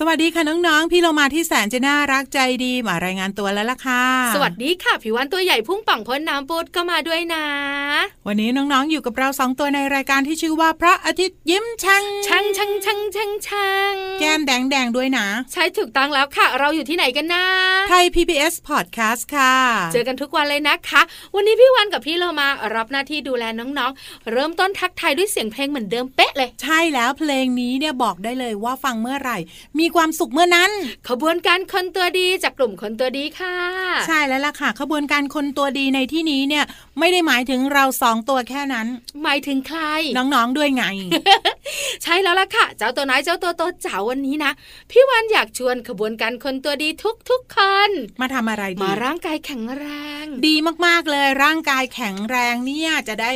สวัสดีค่ะน้องๆ พี่เรามาที่แสนจะน่ารักใจดีมารายงานตัวแล้วล่ะค่ะ สวัสดีค่ะผิววันตัวใหญ่พุ่งป่องพ้นน้ำปุดก็มาด้วยนะ วันนี้น้องๆอยู่กับเราสองตัวในรายการที่ชื่อว่าพระอาทิตย์ยิ้มช่างช่างช่างช่างช่างช่างแก้มแดงแดงด้วยนะ ใช่ถูกต้องแล้วค่ะ เราอยู่ที่ไหนกันนะไทย PBS Podcast ค่ะ เจอกันทุกวันเลยนะคะ วันนี้พี่วันกับพี่เรามารับหน้าที่ดูแลน้องๆ เริ่มต้นทักทายด้วยเสียงเพลงเหมือนเดิมเป๊ะเลย ใช่แล้วเพลงนี้เนี่ยบอกได้เลยว่าฟังเมื่อไหร่มีความสุขเมื่อนั้น ขบวนการคนตัวดีจากกลุ่มคนตัวดีค่ะ ใช่แล้วล่ะค่ะ ขบวนการคนตัวดีในที่นี้เนี่ยไม่ได้หมายถึงเราสองตัวแค่นั้น หมายถึงใคร น้องๆด้วยไง ใช่แล้วล่ะค่ะ เจ้าตัวน้อยเจ้าตัวโตเจ้าวันนี้นะ พี่วันอยากชวนขบวนการคนตัวดีทุกทุกคนมาทำอะไรดีมาร่างกายแข็งแรง ดีมากๆเลยร่างกายแข็งแรงเนี่ยจะได้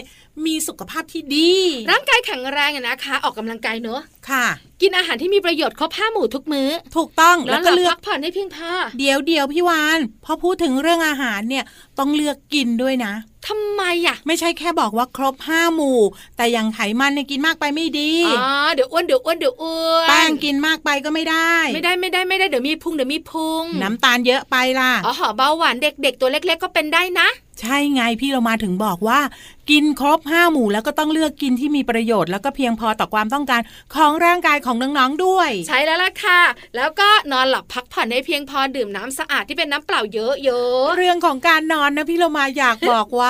มีสุขภาพที่ดี ร่างกายแข็งแรงนะคะ ออกกำลังกายเนอะค่ะ กินอาหารที่มีประโยชน์ครบห้าหมู่ทุกมื้อ ถูกต้องแล้วก็เลือกพักผ่อนให้เพียงพอเดี๋ยวเดี๋ยวพี่วานพอพูดถึงเรื่องอาหารเนี่ยต้องเลือกกินด้วยนะ ทำไมอะ ไม่ใช่แค่บอกว่าครบห้าหมู่ แต่อย่างไขมันเนี่ยกินมากไปไม่ดีอ๋อเดี๋ยวอ้วนเดี๋ยวอ้วนเดี๋ยวอ้วนแป้งกินมากไปก็ไม่ได้ ไม่ได้ไม่ได้ไม่ได้เดี๋ยวมีพุงเดี๋ยวมีพุงน้ำตาลเยอะไปล่ะอ๋อเบาหวานเด็ก ๆ ตัวเล็ก ๆ ก็เป็นได้นะ ใช่ไงพี่เรามาถึงบอกว่า กินครบห้าหมู่แล้วก็ต้องเลือกกินที่มีประโยชน์แล้วก็เพียงพอต่อความต้องการของร่างกายของน้องๆด้วย ใช่แล้วล่ะค่ะ แล้วก็นอนหลับพักผ่อนให้เพียงพอดื่มน้ำสะอาดที่เป็นน้ำเปล่าเยอะๆเรื่องของการนอนนะพี่เรามาอยากบอกว่า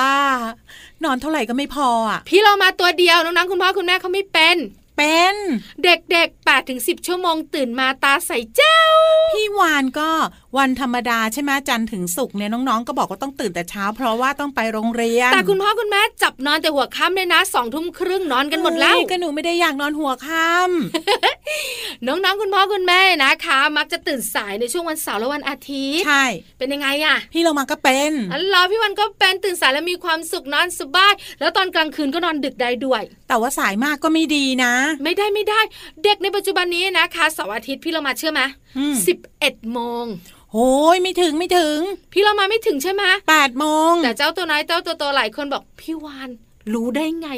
นอนเท่าไหร่ก็ไม่พออะพี่เรามาตัวเดียวน้องๆคุณพ่อคุณแม่เขาไม่เป็น เป็น เด็กๆ8ปดถึงสิชั่วโมงตื่นมาตาใสเจ้า พี่วานก็วันธรรมดาใช่ไหมจันถึงสุกเนี่ยน้องๆ ก็บอกว่าต้องตื่นแต่เช้า เพราะว่าต้องไปโรงเรียน แต่คุณพ่อคุณแม่จับนอนแต่หัวค่ำเลยนะสองทุ่มครึ่งนอนกันหมดแล้วก็หนูไม่ได้อยากนอนหัวค่ำน้องๆ คุณพ่อคุณแม่นะคะ มักจะตื่นสายในช่วงวันเสาร์และวันอาทิตย์ ใช่ เป็นยังไงอะพี่เรามาก็เป็นอ๋อพี่วันก็เป็นตื่นสายแล้วมีความสุขนอนสบาย แล้วตอนกลางคืนก็นอนดึกได้ด้วย แต่ว่าสายมากก็ไม่ดีนะ ไม่ได้ไม่ได้ เด็กในปัจจุบันนี้นะคะเสาร์อาทิตย์พี่เรามาเชื่อไหมสิบเอ็ดโมงโอ้ยไม่ถึงไม่ถึง พี่เรามาไม่ถึงใช่ไหมแปดโมงแต่เจ้าตัวน้อยเจ้าตัวโตหลายคนบอกพี่วานรู้ได้ไง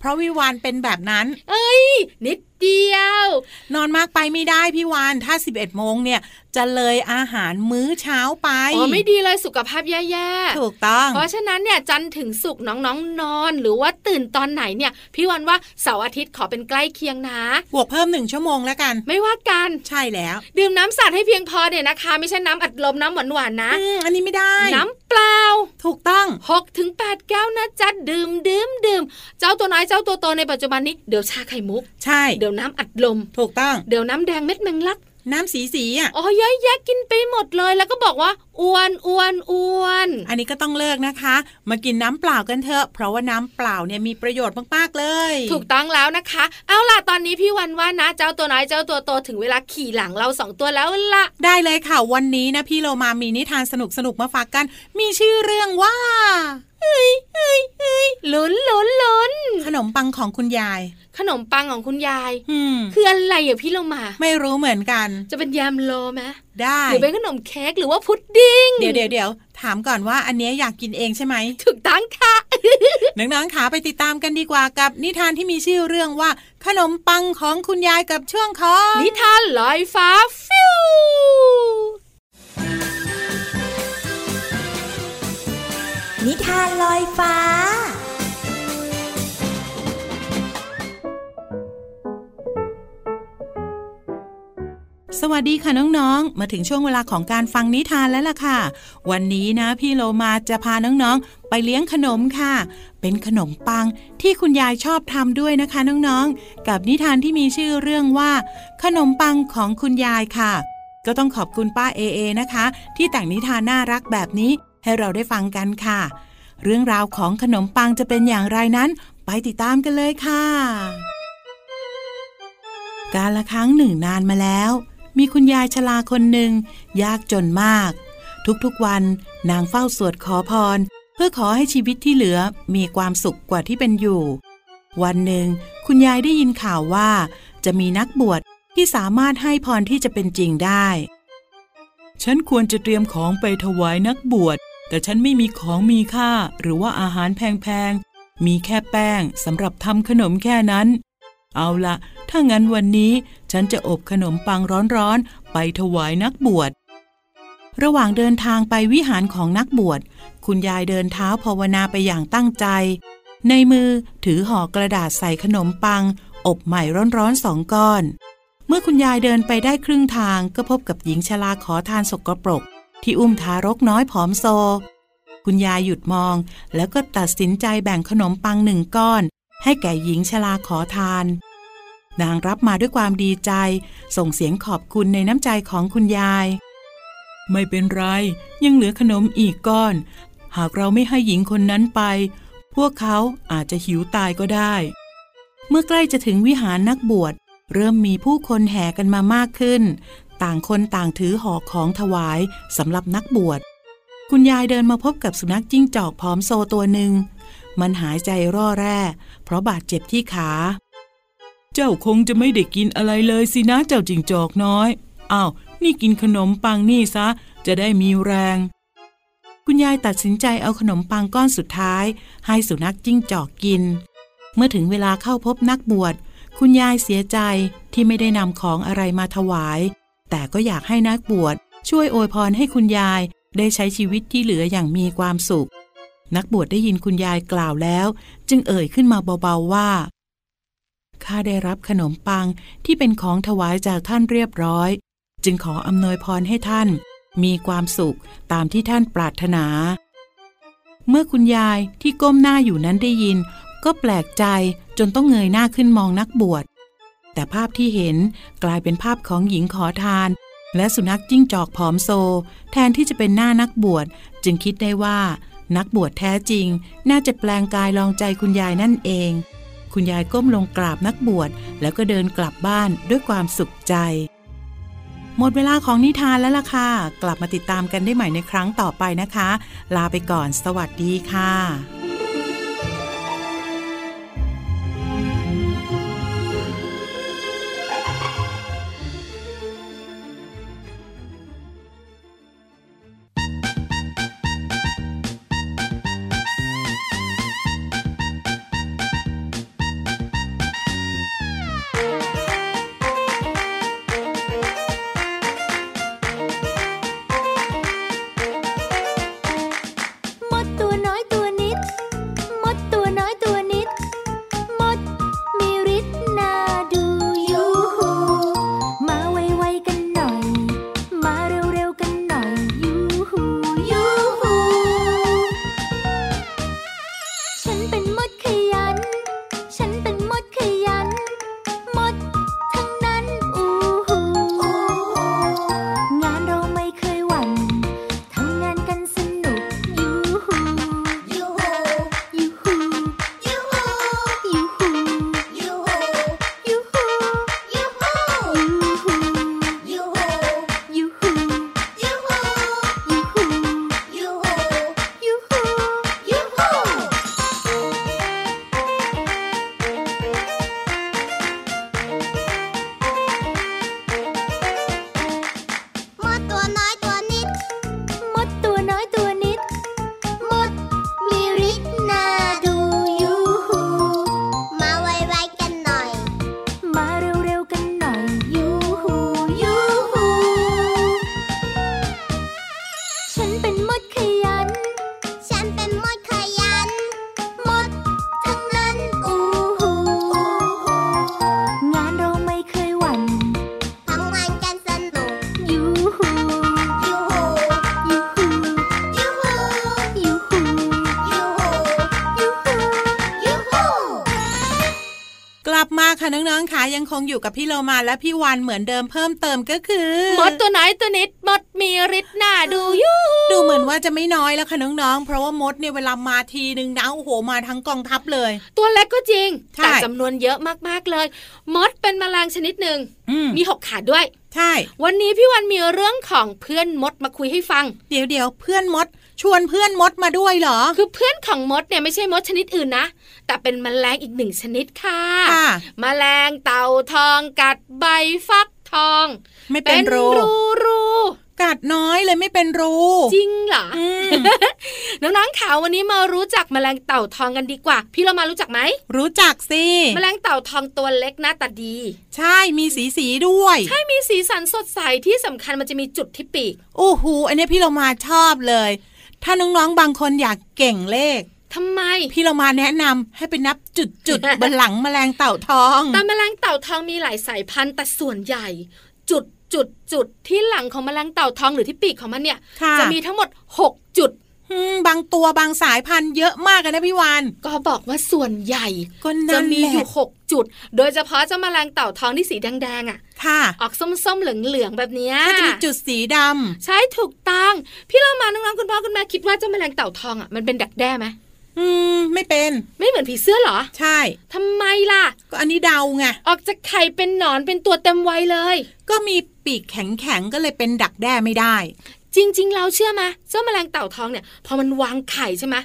เพราะวิวานเป็นแบบนั้น เอ้ย นิด เดียว นอนมากไปไม่ได้พี่วานถ้า 11โมงเนี่ยจะเลยอาหารมื้อเช้าไปอ๋อไม่ดีเลยสุขภาพแย่ๆ ถูกต้อง เพราะฉะนั้นเนี่ยจันถึงสุกน้องๆนนอน หรือว่าตื่นตอนไหนเนี่ย พี่วันว่าเสาร์อาทิตย์ขอเป็นใกล้เคียงนะ บวกเพิ่มหนึ่งชั่วโมงแล้วกัน ไม่ว่ากันใช่แล้ว ดื่มน้ำสาดให้เพียงพอเนี่ยนะคะ ไม่ใช่น้ำอัดลมน้ำหวานหวานนะอันนี้ไม่ได้ น้ำเปล่า ถูกต้องหกถึงแปดแก้วนะจัดดื่มดื่มดื่มเจ้าตัวน้อยเจ้าตัวโตในปัจจุบันนี้เดี๋ยวชาไข่มุก ใช่เดี๋ยวน้ำอัดลม ถูกต้อง เดี๋ยวน้ำแดงเม็ดแมงลัก น้ำสีสีอะ อ๋อเยอะแยะกินไปหมดเลย แล้วก็บอกว่า อ้วนอ้วนอ้วน อันนี้ก็ต้องเลิกนะคะ มากินน้ำเปล่ากันเถอะ เพราะว่าน้ำเปล่าเนี่ยมีประโยชน์มากๆเลย ถูกต้องแล้วนะคะ เอาล่ะตอนนี้พี่วันว่านะเจ้าตัวน้อยเจ้าตัวโตถึงเวลาขี่หลังเราสองตัวแล้วล่ะได้เลยค่ะ วันนี้นะพี่โลมามีนิทานสนุกสนุกๆมาฝากกัน มีชื่อเรื่องว่าลุ้นลุ้นลุ้นขนมปังของคุณยาย ขนมปังของคุณยาย อืมคืออะไรอะพี่ลงมา ไม่รู้เหมือนกัน จะเป็นแยมโลไหม ได้หรือเป็นขนมเค้กหรือว่าพุดดิ้งเดี๋ยวเดี๋ยวเดี๋ยวถามก่อนว่าอันเนี้ยอยากกินเองใช่ไหมถูกต้องค่ะน้องๆขาไปติดตามกันดีกว่ากับนิทานที่มีชื่อเรื่องว่า ขนมปังของคุณยายกับช่วงของนิทานลอยฟ้าฟิวนิทานลอยฟ้า สวัสดีค่ะน้องๆ มาถึงช่วงเวลาของการฟังนิทานแล้วล่ะค่ะ วันนี้นะพี่โลมาจะพาน้องๆ ไปเลี้ยงขนมค่ะ เป็นขนมปังที่คุณยายชอบทำด้วยนะคะน้องๆ กับนิทานที่มีชื่อเรื่องว่า ขนมปังของคุณยายค่ะ ก็ต้องขอบคุณป้าเอเอนะคะ ที่แต่งนิทานน่ารักแบบนี้ให้เราได้ฟังกันค่ะ เรื่องราวของขนมปังจะเป็นอย่างไรนั้น ไปติดตามกันเลยค่ะ การละครั้งหนึ่งนานมาแล้ว มีคุณยายชราคนหนึ่งยากจนมาก ทุกๆวันนางเฝ้าสวดขอพร เพื่อขอให้ชีวิตที่เหลือมีความสุขกว่าที่เป็นอยู่ วันหนึ่ง คุณยายได้ยินข่าวว่า จะมีนักบวชที่สามารถให้พรที่จะเป็นจริงได้ ฉันควรจะเตรียมของไปถวายนักบวช แต่ฉันไม่มีของมีค่าหรือว่าอาหารแพงๆ มีแค่แป้งสำหรับทำขนมแค่นั้น เอาละถ้างั้นวันนี้ฉันจะอบขนมปังร้อนๆ ไปถวายนักบวช ระหว่างเดินทางไปวิหารของนักบวช คุณยายเดินเท้าภาวนาไปอย่างตั้งใจ ในมือถือห่อกระดาษใส่ขนมปัง อบใหม่ร้อนๆสองก้อน เมื่อคุณยายเดินไปได้ครึ่งทางก็พบกับหญิงชราขอทานสกปรก ที่อุ้มทารกน้อยผอมโซ คุณยายหยุดมอง แล้วก็ตัดสินใจแบ่งขนมปังหนึ่งก้อน ให้แก่หญิงชราขอทาน นางรับมาด้วยความดีใจ ส่งเสียงขอบคุณในน้ำใจของคุณยาย ไม่เป็นไร ยังเหลือขนมอีกก้อน หากเราไม่ให้หญิงคนนั้นไป พวกเขาอาจจะหิวตายก็ได้ เมื่อใกล้จะถึงวิหารนักบวช เริ่มมีผู้คนแห่กันมามากขึ้น ต่างคนต่างถือห่อของถวายสำหรับนักบวช คุณยายเดินมาพบกับสุนัขจิ้งจอกพร้อมโซตัวหนึ่ง มันหายใจร่อแร่ เพราะบาดเจ็บที่ขา เจ้าคงจะไม่ได้กินอะไรเลยสินะเจ้าจิงจอกน้อย อ้าว นี่กินขนมปังนี่ซะ จะได้มีแรง คุณยายตัดสินใจเอาขนมปังก้อนสุดท้าย ให้สุนัขจิ้งจอกกิน เมื่อถึงเวลาเข้าพบนักบวช คุณยายเสียใจที่ไม่ได้นำของอะไรมาถวาย แต่ก็อยากให้นักบวชช่วยโอยพรให้คุณยายได้ใช้ชีวิตที่เหลืออย่างมีความสุข นักบวชได้ยินคุณยายกล่าวแล้ว จึงเอ่ยขึ้นมาเบาๆว่าข้าได้รับขนมปังที่เป็นของถวายจากท่านเรียบร้อย จึงขออำนวยพรให้ท่าน มีความสุขตามที่ท่านปรารถนา เมื่อคุณยายที่ก้มหน้าอยู่นั้นได้ยิน ก็แปลกใจจนต้องเงยหน้าขึ้นมองนักบวช แต่ภาพที่เห็นกลายเป็นภาพของหญิงขอทาน และสุนัขจิ้งจอกผอมโซ แทนที่จะเป็นหน้านักบวช จึงคิดได้ว่า นักบวชแท้จริง น่าจะแปลงกายลองใจคุณยายนั่นเอง คุณยายก้มลงกราบนักบวชแล้วก็เดินกลับบ้านด้วยความสุขใจ หมดเวลาของนิทานแล้วล่ะค่ะ กลับมาติดตามกันได้ใหม่ในครั้งต่อไปนะคะ ลาไปก่อน สวัสดีค่ะ งคงอยู่กับพี่โลมาและพี่วันเหมือนเดิมเพิ่มเติมก็คือมดตัวไหนตัวนิดมดมีฤทธิ์หน้าดูยูดูเหมือนว่าจะไม่น้อยแล้วค่ะน้องๆ เพราะว่ามดเนี่ยเวลามาทีนึงนะโอ้โหมาทั้งกองทัพเลย ตัวเล็กก็จริงใช่แต่จำนวนเยอะมากๆเลย มดเป็นแมลงชนิดหนึ่งอืมมีหกขาด้วยใช่ วันนี้พี่วันมีเรื่องของเพื่อนมดมาคุยให้ฟัง เดี๋ยวเดี๋ยวเพื่อนมด ชวนเพื่อนมดมาด้วยเหรอ คือเพื่อนของมดเนี่ยไม่ใช่มดชนิดอื่นนะ แต่เป็นแมลงอีกหนึ่งชนิดค่ะค่ะแมลงเต่าทองกัดใบฟักทอง ไม่เป็นรูรูรูกัดน้อยเลยไม่เป็นรูจริงเหรออืมน้องๆขาววันนี้มารู้จักแมลงเต่าทองกันดีกว่า พี่เรามารู้จักไหมรู้จักสิแมลงเต่าทองตัวเล็กหน้าตาดี ใช่มีสีสีด้วย ใช่มีสีสันสดใสที่สำคัญมันจะมีจุดที่ปีกโอ้โหอันนี้พี่เรามาชอบเลย ถ้าน้องๆ บางคนอยากเก่งเลขทำไม พี่เรามาแนะนำให้ไปนับจุดจุดๆบนหลังแมลงเต่าทองแต่แมลงเต่าทองมีหลายสายพันธุ์แต่ส่วนใหญ่จุดจุดจุดที่หลังของแมลงเต่าทองหรือที่ปีกของมันเนี่ยค่ะจะมีทั้งหมด 6 จุดอืม บางตัวบางสายพันธุ์เยอะมากเลยนะพี่วานก็บอกว่าส่วนใหญ่ก็จะนั่นมีแหอยู่ละ6จุด โดยเฉพาะเจ้าแมลงเต่าทองที่สีแดงๆอะค่ะออกส้มๆเหลืองๆแบบเนี้ยก็จะมีจุดสีดใช่ถูกต้องพี่เรามาน้องๆคุณพ่อคุณแม่คิดว่าเจ้าแมลงเต่าทองอะมันเป็นดักแด้ไหมำอืมไม่เป็นไม่เหมือนผีเสื้อเหรอ ใช่ทำไมล่ะ ก็อันนี้เดาไงออกจากไข่เป็นหนอนเป็นตัวเต็มวัยเลย ก็มีปีกแข็งๆก็เลยเป็นดักแด้ไม่ได้ จริง ๆ เราเชื่อไหมเจ้าแมลงเต่าทองเนี่ย พอมันวางไข่ใช่ไหม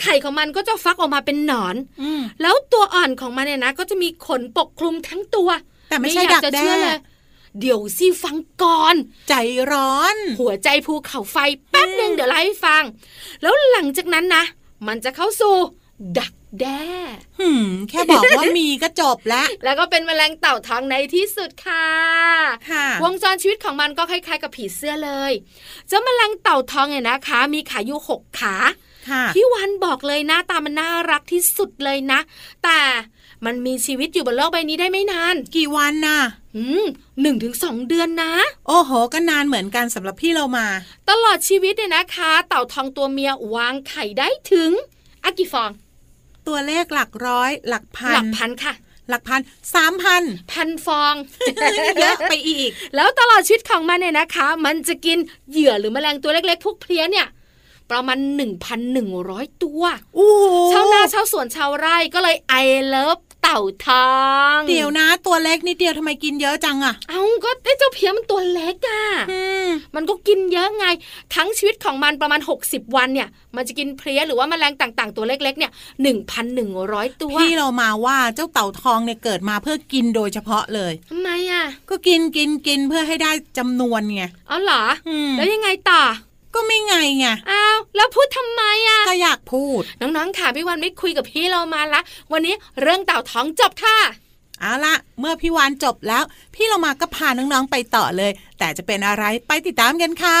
ไข่ของมันก็จะฟักออกมาเป็นหนอนอืมแล้วตัวอ่อนของมันเนี่ยนะ ก็จะมีขนปกคลุมทั้งตัว แต่ไม่ใช่อยาดักจะแด้เชื่อเลยเดี๋ยวสิฟังก่อน ใจร้อน หัวใจภูเขาไฟแป๊บหนึ่งเดี๋ยวเล่าให้ฟัง แล้วหลังจากนั้นนะ มันจะเข้าสู่ดัก แด้หืมแค่บอกว่ามีก็จบแล้ว แล้วก็เป็นแมลงเต่าทองในที่สุดค่ะค่ะ วงจรชีวิตของมันก็คล้ายๆ กับผีเสื้อเลยเจ้าแมลงเต่าทองเนี่ยนะคะ มีขาอยู่หกขาค่ะพี่วันบอกเลยหน้าตามันน่ารักที่สุดเลยนะ แต่มันมีชีวิตอยู่บนโลกใบนี้ได้ไม่นาน กี่วันน่ะอืมหนึ่งถึงสองเดือนนะ โอ้โห ก็นานเหมือนกันสำหรับพี่เรามา ตลอดชีวิตเนี่ยนะคะ เต่าทองตัวเมียวางไข่ได้ถึงอะกี่ฟอง ตัวเลขหลักร้อย หลักพัน หลักพันค่ะ หลักพันสามพันพันฟองเยอะไปอีก แล้วตลอดชีวิตของมันเนี่ยนะคะ มันจะกินเหยื่อหรือแมลงตัวเล็กๆพวกเพลี้ยเนี่ยประมาณ 1,100 ตัวโอ้โหชาวนาชาวสวนชาวไร่ก็เลยไอเลิฟ เต่าทองเดี๋ยวนะ ตัวเล็กนิดเดียวทำไมกินเยอะจังอะเอาก็ไอ้เจ้าเพี้ยมันตัวเล็กอะอืมมันก็กินเยอะไง ทั้งชีวิตของมันประมาณ 60 วันเนี่ย มันจะกินเพลี้ยหรือว่าแมลงต่าง ๆ ตัวเล็กๆเนี่ย1,100ตัวพี่เรามาว่าเจ้าเต่าทองเนี่ยเกิดมาเพื่อกินโดยเฉพาะเลยทำไมอะก็กินกินกินเพื่อให้ได้จำนวนไงเอาเหรออืมแล้วยังไงต่อ ก็ไม่ไงไงอ้าวแล้วพูดทำไมอะก็อยากพูด น้องๆค่ะพี่วันไม่คุยกับพี่เรามาละ วันนี้เรื่องเต่าท้องจบค่ะเอาละเมื่อพี่วานจบแล้ว พี่เรามาก็พาน้องๆไปต่อเลย แต่จะเป็นอะไรไปติดตามกันค่ะ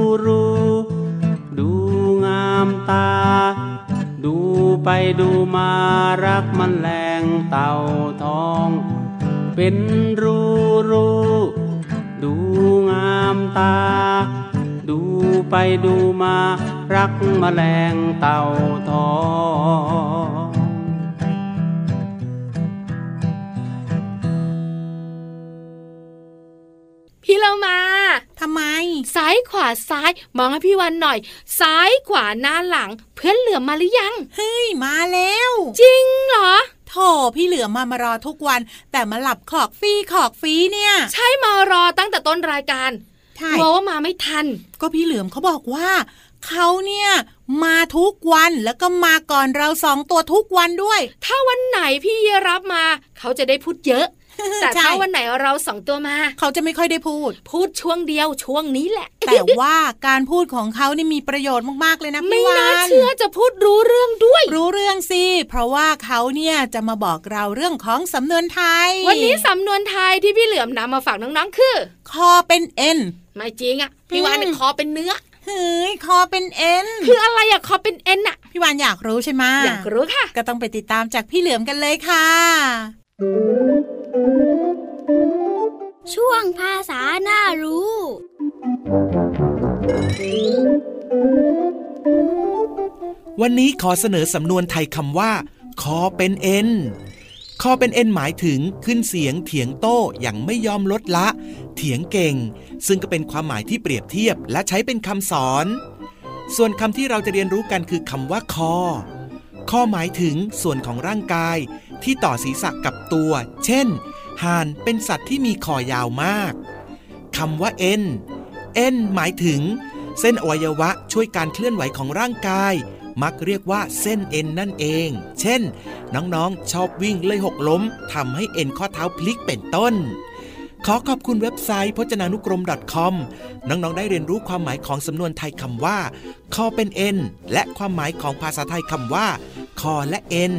ไปดูมารักแมลงเต่าทอง เป็นรูรูดูงามตา ดูไปดูมารักแมลงเต่าทอง พี่เรามาทำไมสายายขวาซ้าย มองให้พี่วันหน่อย ซ้ายขวาหน้าหลัง เพื่อนเหลือมมาหรือยัง เฮ้ย มาแล้ว จริงเหรอโถพี่เหลือมามารอทุกวัน แต่มาหลับขอกฟรีขอกฟรีเนี่ย ใช่มารอตั้งแต่ต้นรายการใช่กลัวว่ามาไม่ทัน ก็พี่เหลือมเขาบอกว่าเขาเนี่ยมาทุกวันแล้วก็มาก่อนเราสองตัวทุกวันด้วย ถ้าวันไหนพี่เยรับมา เขาจะได้พูดเยอะ แต่ใช่ถ้าวันไหนเราสองตัวมา เขาจะไม่ค่อยได้พูด พูดช่วงเดียวช่วงนี้แหละ แต่ว่าการพูดของเขานี่มีประโยชน์มากๆเลยนะไม่พี่วาน่านเชื่อจะพูดรู้เรื่องด้วย รู้เรื่องสิเพราะว่าเขาเนี่ยจะมาบอกเราเรื่องของสำนวนไทย วันนี้สำนวนไทยที่พี่เหลือมนำมาฝากน้องๆคือ คอเป็นเอ็นไม่จริงอะพี่วานอืมคอเป็นเนื้อเฮ้ยคอเป็นเอ็นคืออะไรอะคอเป็นเอ็นอะพี่วานอยากรู้ใช่ไหมอยากรู้ค่ะ ก็ต้องไปติดตามจากพี่เหลือมกันเลยค่ะ ช่วงภาษาหน้ารู้ วันนี้ขอเสนอสำนวนไทยคำว่า คอเป็นเอ็น คอเป็นเอ็นหมายถึงขึ้นเสียงเถียงโต้อย่างไม่ยอมลดละ เถียงเก่ง ซึ่งก็เป็นความหมายที่เปรียบเทียบและใช้เป็นคำสอน ส่วนคำที่เราจะเรียนรู้กันคือคำว่าคอ คอหมายถึงส่วนของร่างกาย ที่ต่อศีรษะกับตัว เช่น ห่านเป็นสัตว์ที่มีคอยาวมากคำว่าเอ็น เอ็นหมายถึง เส้นอวัยวะช่วยการเคลื่อนไหวของร่างกาย มักเรียกว่าเส้นเอ็นนั่นเอง เช่น น้องๆ ชอบวิ่งเลยหกล้มทำให้เอ็นข้อเท้าพลิกเป็นต้น ขอขอบคุณเว็บไซต์พจนานุกรม .com น้องๆ ได้เรียนรู้ความหมายของสำนวนไทยคำว่า คอเป็นเอ็นและความหมายของภาษาไทยคำว่า คอและเอ็น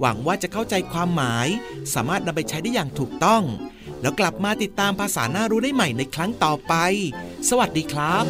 หวังว่าจะเข้าใจความหมาย สามารถนำไปใช้ได้อย่างถูกต้อง แล้วกลับมาติดตามภาษาหน้ารู้ได้ใหม่ในครั้งต่อไป สวัสดีครับ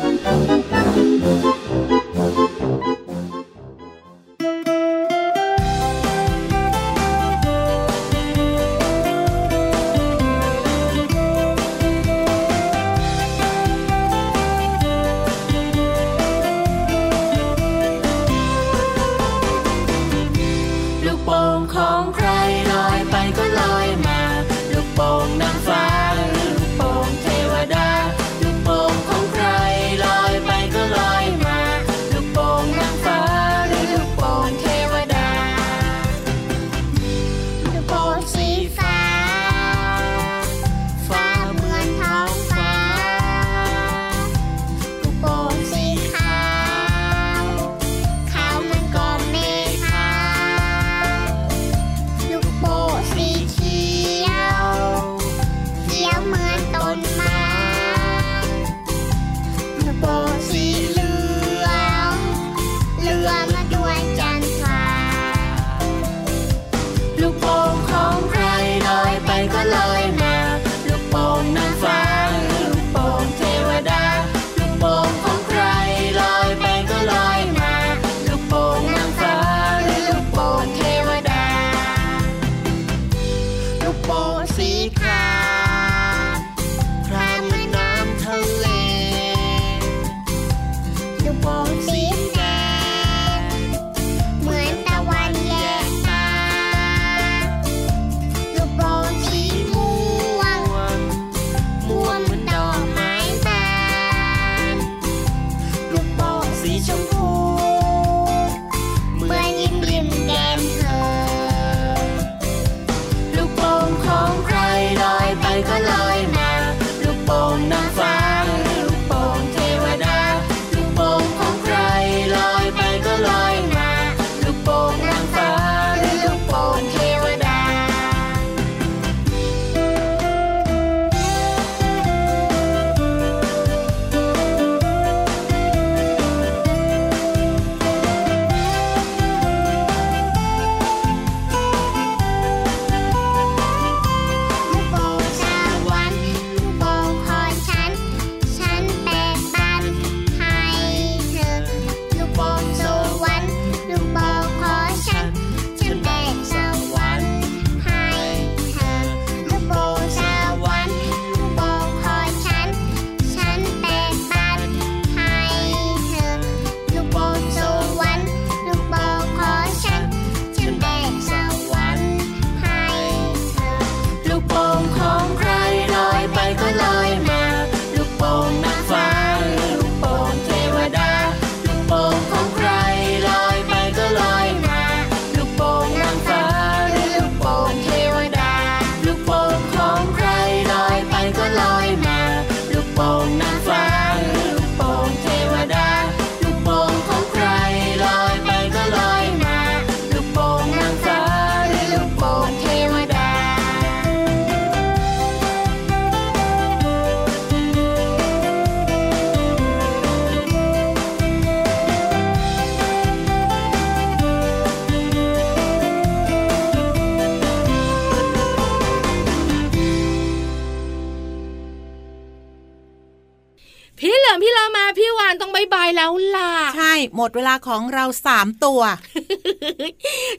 หมดเวลาของเราสามตัว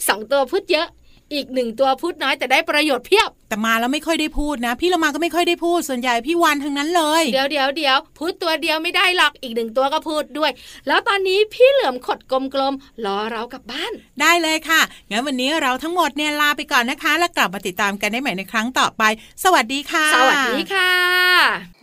สองตัวพูดเยอะ อีกหนึ่งตัวพูดน้อยแต่ได้ประโยชน์เพียบ แต่มาแล้วไม่ค่อยได้พูดนะ พี่เรามาก็ไม่ค่อยได้พูดส่วนใหญ่พี่วันทั้งนั้นเลย เดี๋ยวเดี๋ยวเดี๋ยวพูดตัวเดียวไม่ได้หรอกอีกหนึ่งตัวก็พูดด้วย แล้วตอนนี้พี่เหลือมขดกลมๆรอเรากลับบ้าน ได้เลยค่ะงั้นวันนี้เราทั้งหมดเนี่ยลาไปก่อนนะคะ แล้วกลับมาติดตามกันได้ใหม่ในครั้งต่อไป สวัสดีค่ะ สวัสดีค่ะ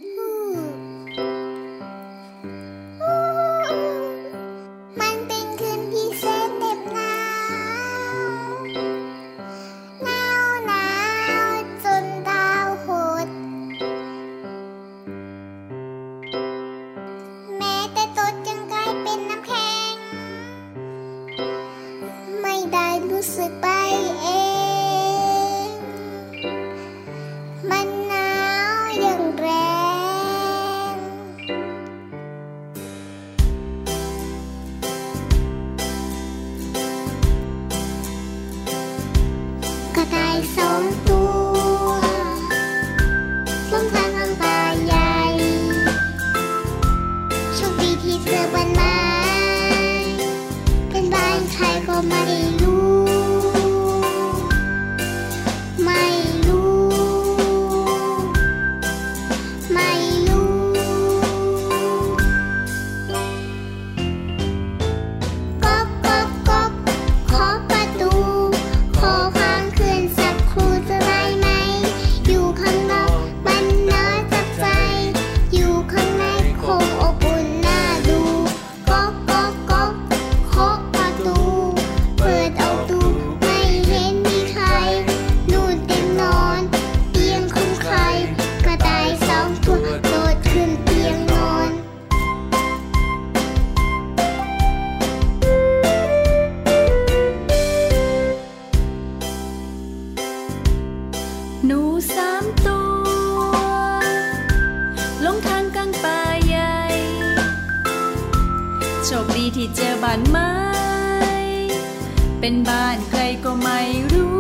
เป็นบ้านใครก็ไม่รู้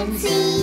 and see.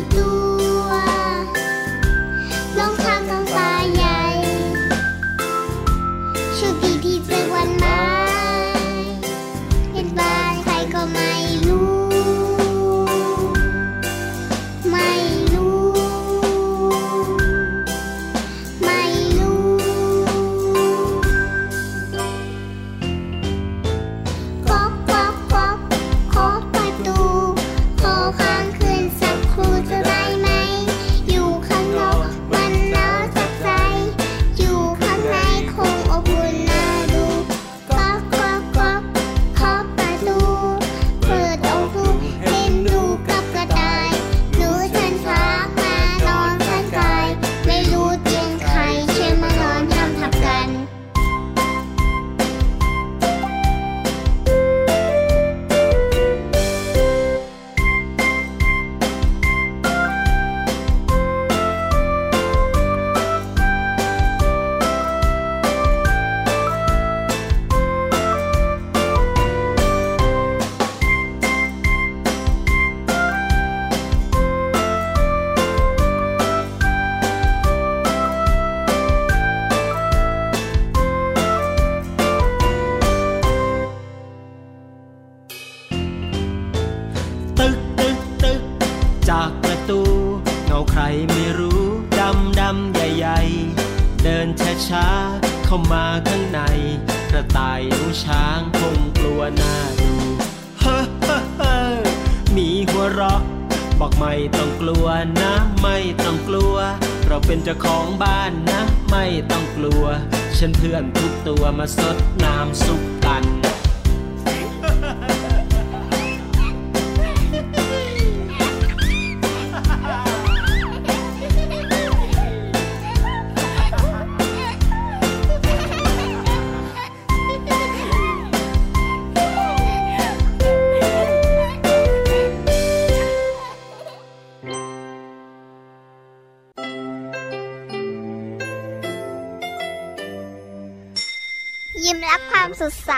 ราะ บอกไม่ต้องกลัวนะ ไม่ต้องกลัว เราเป็นเจ้าของบ้านนะ ไม่ต้องกลัว ฉันเพื่อนทุกตัวมาสดน้ำสุข